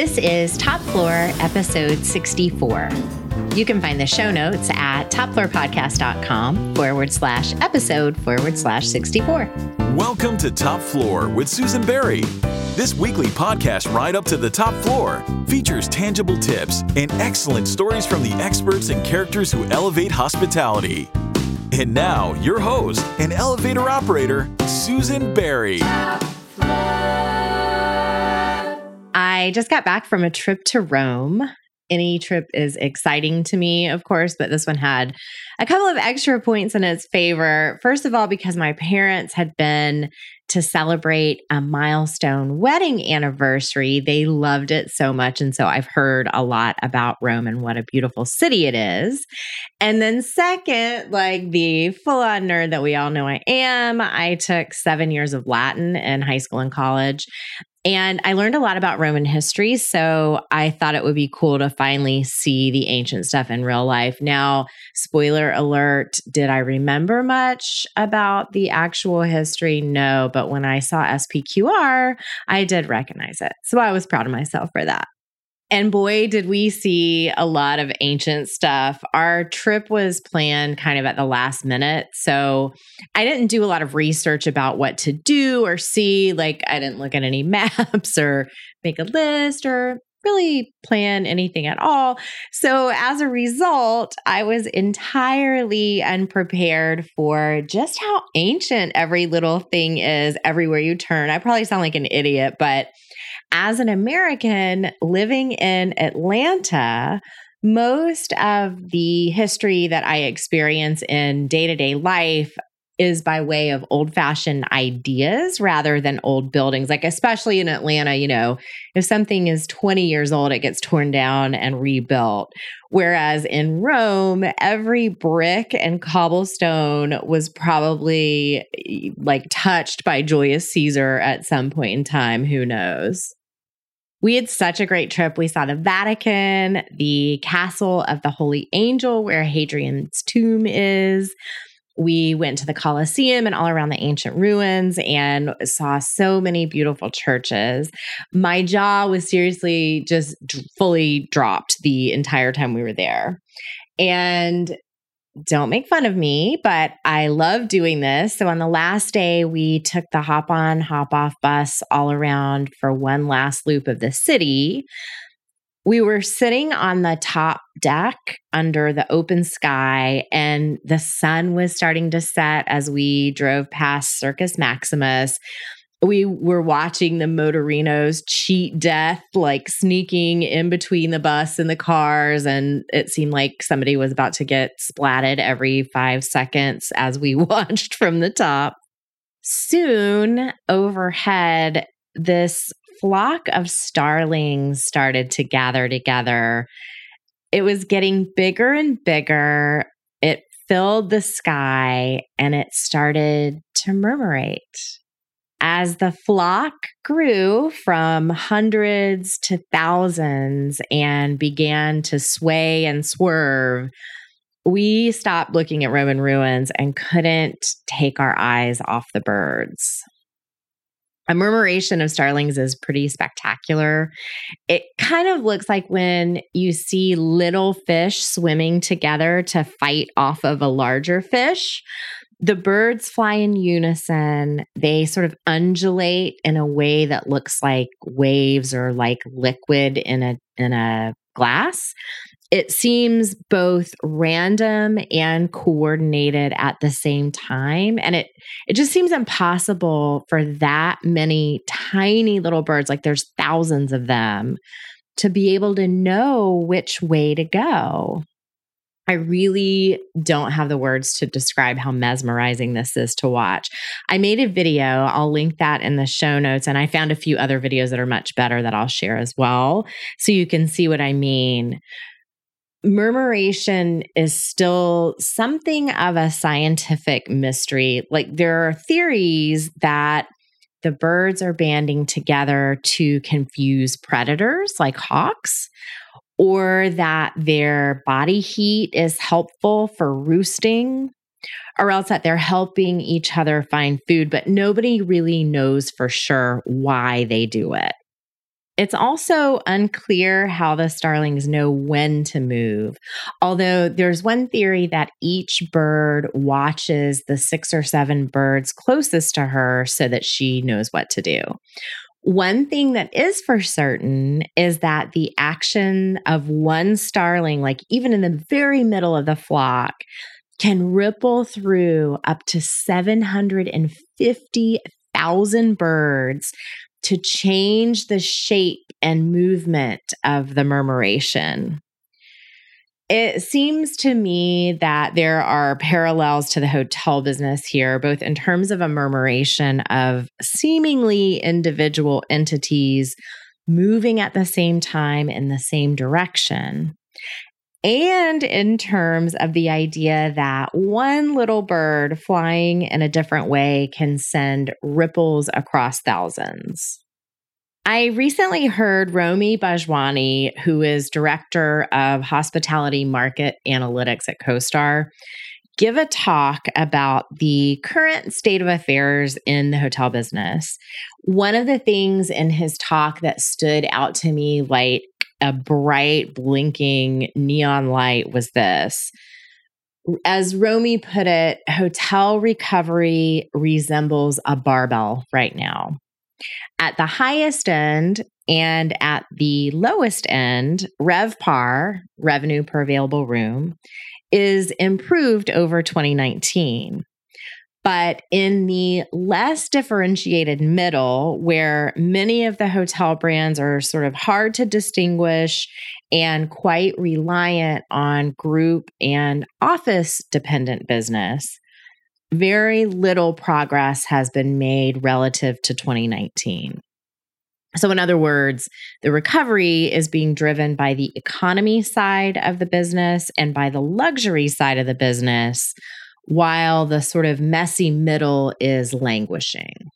This is Top Floor, episode 64. You can find the show notes at topfloorpodcast.com forward slash episode forward slash 64. Welcome to Top Floor with Susan Berry. This weekly podcast, Ride Up to the Top Floor, features tangible tips and excellent stories from the experts and characters who elevate hospitality. And now, your host and elevator operator, Susan Berry. I just got back from a trip to Rome. Any trip is exciting to me, of course, but this one had a couple of extra points in its favor. First of all, because my parents had been to celebrate a milestone wedding anniversary. They loved it so much. And so I've heard a lot about Rome and what a beautiful city it is. And then, second, like the full on nerd that we all know I am, I took seven years of Latin in high school and college. And I learned a lot about Roman history. So I thought it would be cool to finally see the ancient stuff in real life. Now, spoiler alert, did I remember much about the actual history? No. But when I saw SPQR, I did recognize it. So I was proud of myself for that. And boy, did we see a lot of ancient stuff. Our trip was planned kind of at the last minute. So I didn't do a lot of research about what to do or see. Like, I didn't look at any maps or make a list or really plan anything at all. So, as a result, I was entirely unprepared for just how ancient every little thing is everywhere you turn. I probably sound like an idiot, but as an American living in Atlanta, most of the history that I experience in day to day life is by way of old fashioned ideas rather than old buildings. Like, especially in Atlanta, you know, if something is 20 years old, it gets torn down and rebuilt. Whereas in Rome, every brick and cobblestone was probably eh, like touched by Julius Caesar at some point in time. Who knows? We had such a great trip. We saw the Vatican, the castle of the Holy Angel, where Hadrian's tomb is. We went to the Colosseum and all around the ancient ruins and saw so many beautiful churches. My jaw was seriously just fully dropped the entire time we were there. And don't make fun of me, but I love doing this. So on the last day, we took the hop on, hop off bus all around for one last loop of the city. We were sitting on the top deck under the open sky, and the sun was starting to set as we drove past Circus Maximus we were watching the motorinos cheat death, like sneaking in between the bus and the cars. And it seemed like somebody was about to get splatted every five seconds as we watched from the top. Soon overhead, this flock of starlings started to gather together. It was getting bigger and bigger. It filled the sky and it started to murmurate as the flock grew from hundreds to thousands and began to sway and swerve, we stopped looking at Roman ruins and couldn't take our eyes off the birds. A murmuration of starlings is pretty spectacular. It kind of looks like when you see little fish swimming together to fight off of a larger fish the birds fly in unison. They sort of undulate in a way that looks like waves or like liquid in a in a glass. It seems both random and coordinated at the same time and it it just seems impossible for that many tiny little birds like there's thousands of them to be able to know which way to go. I really don't have the words to describe how mesmerizing this is to watch. I made a video, I'll link that in the show notes, and I found a few other videos that are much better that I'll share as well. So you can see what I mean. Murmuration is still something of a scientific mystery. Like there are theories that the birds are banding together to confuse predators like hawks or that their body heat is helpful for roosting, or else that they're helping each other find food, but nobody really knows for sure why they do it. It's also unclear how the starlings know when to move, although there's one theory that each bird watches the six or seven birds closest to her so that she knows what to do. One thing that is for certain is that the action of one starling, like even in the very middle of the flock, can ripple through up to 750,000 birds to change the shape and movement of the murmuration. It seems to me that there are parallels to the hotel business here, both in terms of a murmuration of seemingly individual entities moving at the same time in the same direction, and in terms of the idea that one little bird flying in a different way can send ripples across thousands. I recently heard Romi Bhojwani, who is director of hospitality market analytics at CoStar, give a talk about the current state of affairs in the hotel business. One of the things in his talk that stood out to me like a bright, blinking neon light was this. As Romi put it, hotel recovery resembles a barbell right now. At the highest end and at the lowest end, RevPAR, revenue per available room, is improved over 2019. But in the less differentiated middle, where many of the hotel brands are sort of hard to distinguish and quite reliant on group and office dependent business, very little progress has been made relative to 2019. So, in other words, the recovery is being driven by the economy side of the business and by the luxury side of the business, while the sort of messy middle is languishing.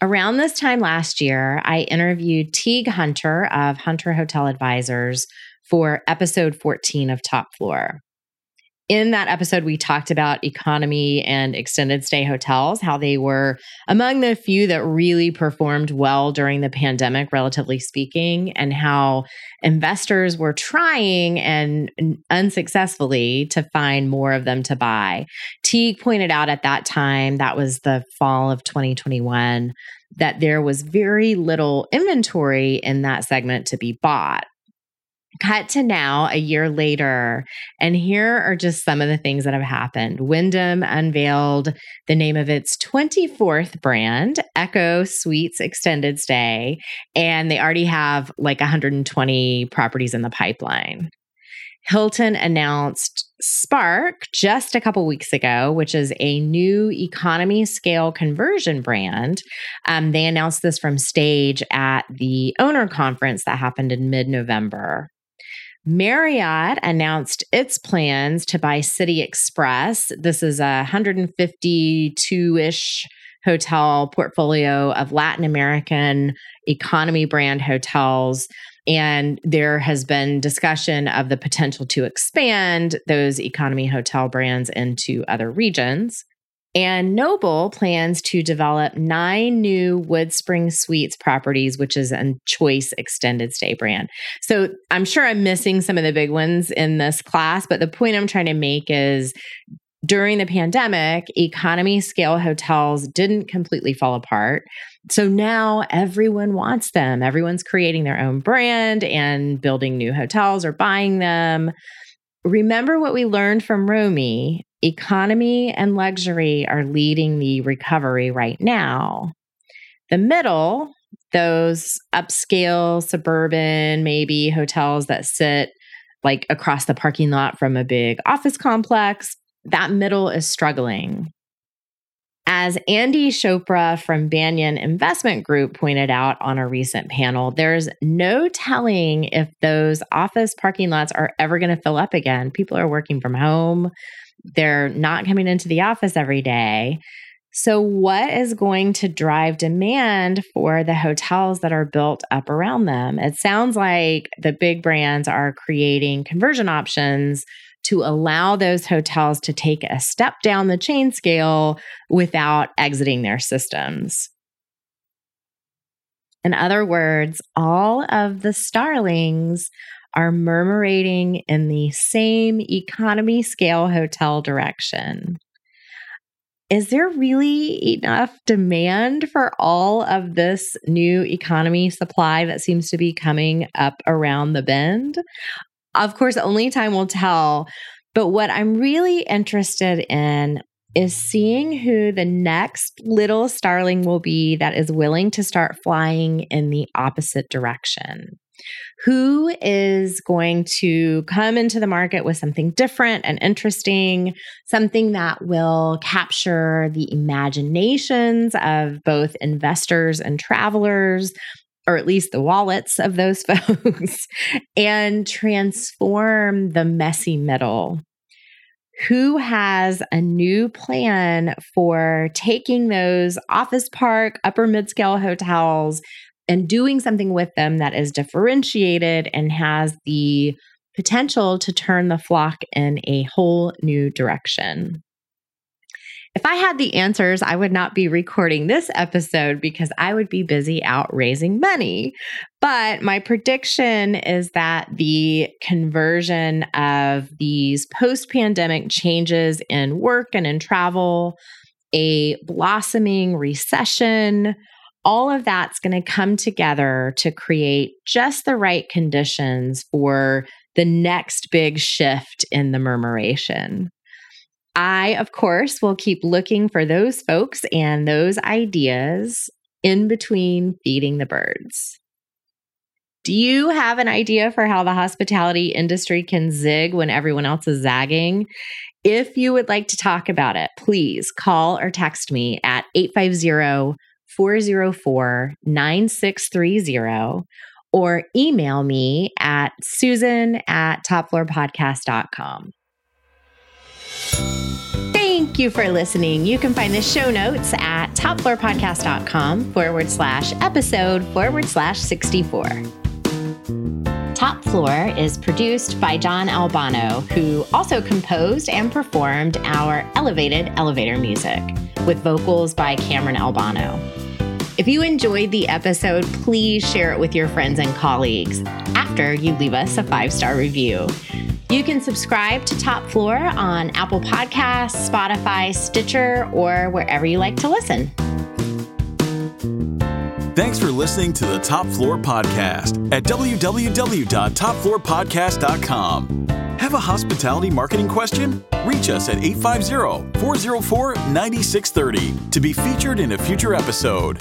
Around this time last year, I interviewed Teague Hunter of Hunter Hotel Advisors for episode 14 of Top Floor in that episode, we talked about economy and extended stay hotels, how they were among the few that really performed well during the pandemic, relatively speaking, and how investors were trying and unsuccessfully to find more of them to buy. Teague pointed out at that time, that was the fall of 2021, that there was very little inventory in that segment to be bought. Cut to now, a year later, and here are just some of the things that have happened. Wyndham unveiled the name of its 24th brand, Echo Suites Extended Stay, and they already have like 120 properties in the pipeline. Hilton announced Spark just a couple weeks ago, which is a new economy scale conversion brand. Um, they announced this from stage at the owner conference that happened in mid November. Marriott announced its plans to buy City Express. This is a 152 ish hotel portfolio of Latin American economy brand hotels. And there has been discussion of the potential to expand those economy hotel brands into other regions. And Noble plans to develop nine new WoodSpring Suites properties, which is a choice extended stay brand. So I'm sure I'm missing some of the big ones in this class, but the point I'm trying to make is during the pandemic, economy scale hotels didn't completely fall apart. So now everyone wants them. Everyone's creating their own brand and building new hotels or buying them. Remember what we learned from Romi economy and luxury are leading the recovery right now. The middle, those upscale, suburban, maybe hotels that sit like across the parking lot from a big office complex, that middle is struggling. As Andy Chopra from Banyan Investment Group pointed out on a recent panel, there's no telling if those office parking lots are ever going to fill up again. People are working from home, they're not coming into the office every day. So, what is going to drive demand for the hotels that are built up around them? It sounds like the big brands are creating conversion options to allow those hotels to take a step down the chain scale without exiting their systems. In other words, all of the starlings are murmurating in the same economy scale hotel direction. Is there really enough demand for all of this new economy supply that seems to be coming up around the bend? Of course, only time will tell. But what I'm really interested in is seeing who the next little starling will be that is willing to start flying in the opposite direction. Who is going to come into the market with something different and interesting, something that will capture the imaginations of both investors and travelers, or at least the wallets of those folks, and transform the messy middle. Who has a new plan for taking those office park, upper mid scale hotels and doing something with them that is differentiated and has the potential to turn the flock in a whole new direction. If I had the answers, I would not be recording this episode because I would be busy out raising money. But my prediction is that the conversion of these post pandemic changes in work and in travel, a blossoming recession, all of that's going to come together to create just the right conditions for the next big shift in the murmuration. I, of course, will keep looking for those folks and those ideas in between feeding the birds. Do you have an idea for how the hospitality industry can zig when everyone else is zagging? If you would like to talk about it, please call or text me at 850 404 9630 or email me at susan at topfloorpodcast.com. Thank you for listening. You can find the show notes at topfloorpodcast.com forward slash episode forward slash 64. Top Floor is produced by John Albano, who also composed and performed our elevated elevator music with vocals by Cameron Albano. If you enjoyed the episode, please share it with your friends and colleagues after you leave us a five star review. You can subscribe to Top Floor on Apple Podcasts, Spotify, Stitcher, or wherever you like to listen. Thanks for listening to the Top Floor Podcast at www.topfloorpodcast.com. Have a hospitality marketing question? Reach us at 850 404 9630 to be featured in a future episode.